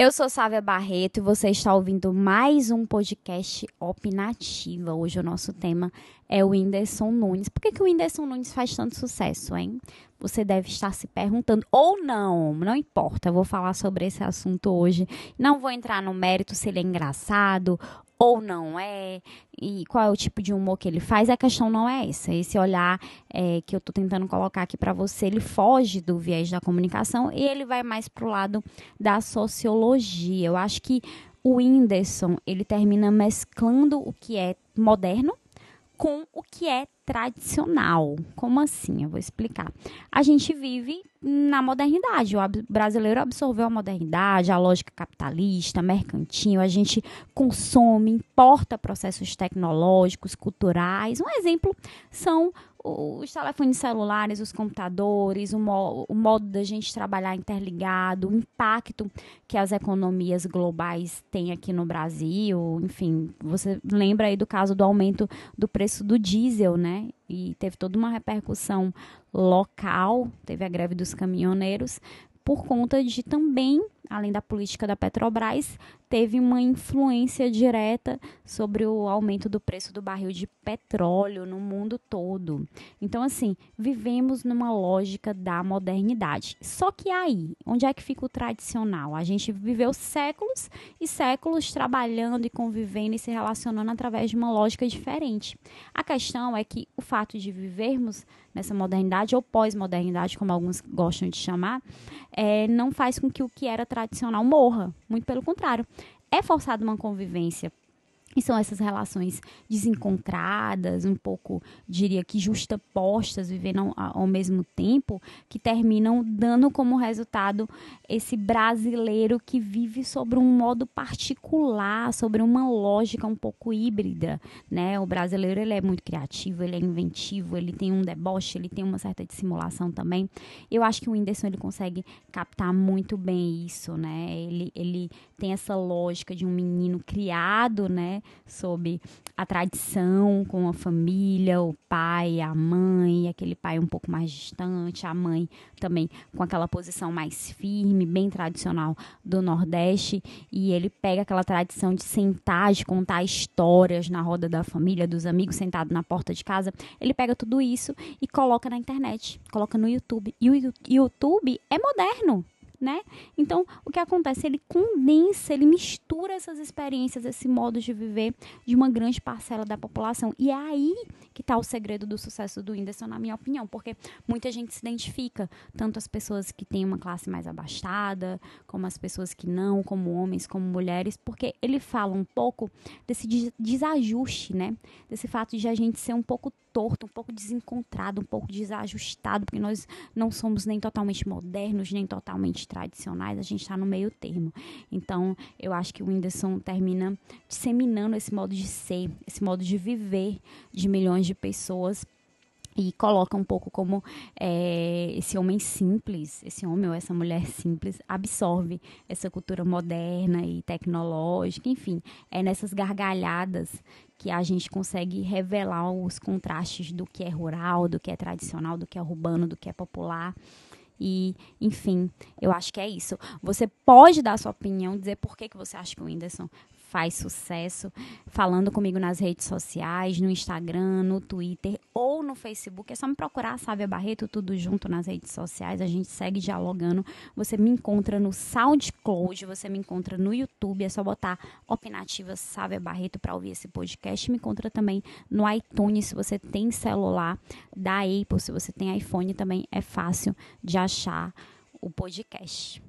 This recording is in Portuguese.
Eu sou Sávia Barreto e você está ouvindo mais um podcast Opinativa. Hoje o nosso tema é o Whindersson Nunes. Por que, que o Whindersson Nunes faz tanto sucesso, hein? Você deve estar se perguntando, ou não, não importa. Eu vou falar sobre esse assunto hoje. Não vou entrar no mérito se ele é engraçado ou não é, e qual é o tipo de humor que ele faz, a questão não é essa. Esse olhar é, que eu estou tentando colocar aqui para você, ele foge do viés da comunicação e ele vai mais para o lado da sociologia. Eu acho que o Whindersson, ele termina mesclando o que é moderno com o que é tradicional. Como assim? Eu vou explicar. A gente vive na modernidade. O brasileiro absorveu a modernidade, a lógica capitalista, mercantil. A gente consome, importa processos tecnológicos, culturais. Um exemplo são os telefones celulares, os computadores, o, mo o modo da gente trabalhar interligado, o impacto que as economias globais têm aqui no Brasil. Enfim, você lembra aí do caso do aumento do preço do diesel, né? E teve toda uma repercussão local, teve a greve dos caminhoneiros, por conta de também além da política da Petrobras, teve uma influência direta sobre o aumento do preço do barril de petróleo no mundo todo. Então, assim, vivemos numa lógica da modernidade. Só que aí, onde é que fica o tradicional? A gente viveu séculos e séculos trabalhando e convivendo e se relacionando através de uma lógica diferente. A questão é que o fato de vivermos nessa modernidade ou pós-modernidade, como alguns gostam de chamar, é, não faz com que o que era tradicional morra. Muito pelo contrário. É forçada uma convivência e são essas relações desencontradas, um pouco, diria que justapostas, vivendo ao, ao, mesmo tempo, que terminam dando como resultado esse brasileiro que vive sobre um modo particular, sobre uma lógica um pouco híbrida, né? O brasileiro, ele é muito criativo, ele é inventivo, ele tem um deboche, ele tem uma certa dissimulação também. Eu acho que o Whindersson, ele consegue captar muito bem isso, né? Ele, ele tem essa lógica de um menino criado, né? Sobre a tradição com a família, o pai, a mãe, aquele pai um pouco mais distante, a mãe também com aquela posição mais firme, bem tradicional do Nordeste, e ele pega aquela tradição de sentar, de contar histórias na roda da família, dos amigos, sentado na porta de casa. Ele pega tudo isso e coloca na internet, coloca no YouTube. E o YouTube é moderno né? Então, o que acontece? Ele condensa, ele mistura essas experiências, esse modo de viver de uma grande parcela da população. E é aí que está o segredo do sucesso do Whindersson, na minha opinião, porque muita gente se identifica, tanto as pessoas que têm uma classe mais abastada, como as pessoas que não, como homens, como mulheres, porque ele fala um pouco desse desajuste, né? Desse fato de a gente ser um pouco torto, um pouco desencontrado, um pouco desajustado, porque nós não somos nem totalmente modernos, nem totalmente tradicionais, a gente está no meio termo. Então, eu acho que o Whindersson termina disseminando esse modo de ser, esse modo de viver de milhões de pessoas e coloca um pouco como é, esse homem simples, esse homem ou essa mulher simples absorve essa cultura moderna e tecnológica, enfim, é nessas gargalhadas que a gente consegue revelar os contrastes do que é rural, do que é tradicional, do que é urbano, do que é popular. E, enfim, eu acho que é isso. Você pode dar sua opinião, dizer por que, que você acha que o Whindersson faz sucesso, falando comigo nas redes sociais, no Instagram, no Twitter ou no Facebook. É só me procurar, Sávia Barreto, tudo junto nas redes sociais. A gente segue dialogando. Você me encontra no SoundCloud, você me encontra no YouTube. É só botar Opinativa Sávia Barreto para ouvir esse podcast. Me encontra também no iTunes, se você tem celular da Apple, se você tem iPhone também é fácil de achar o podcast.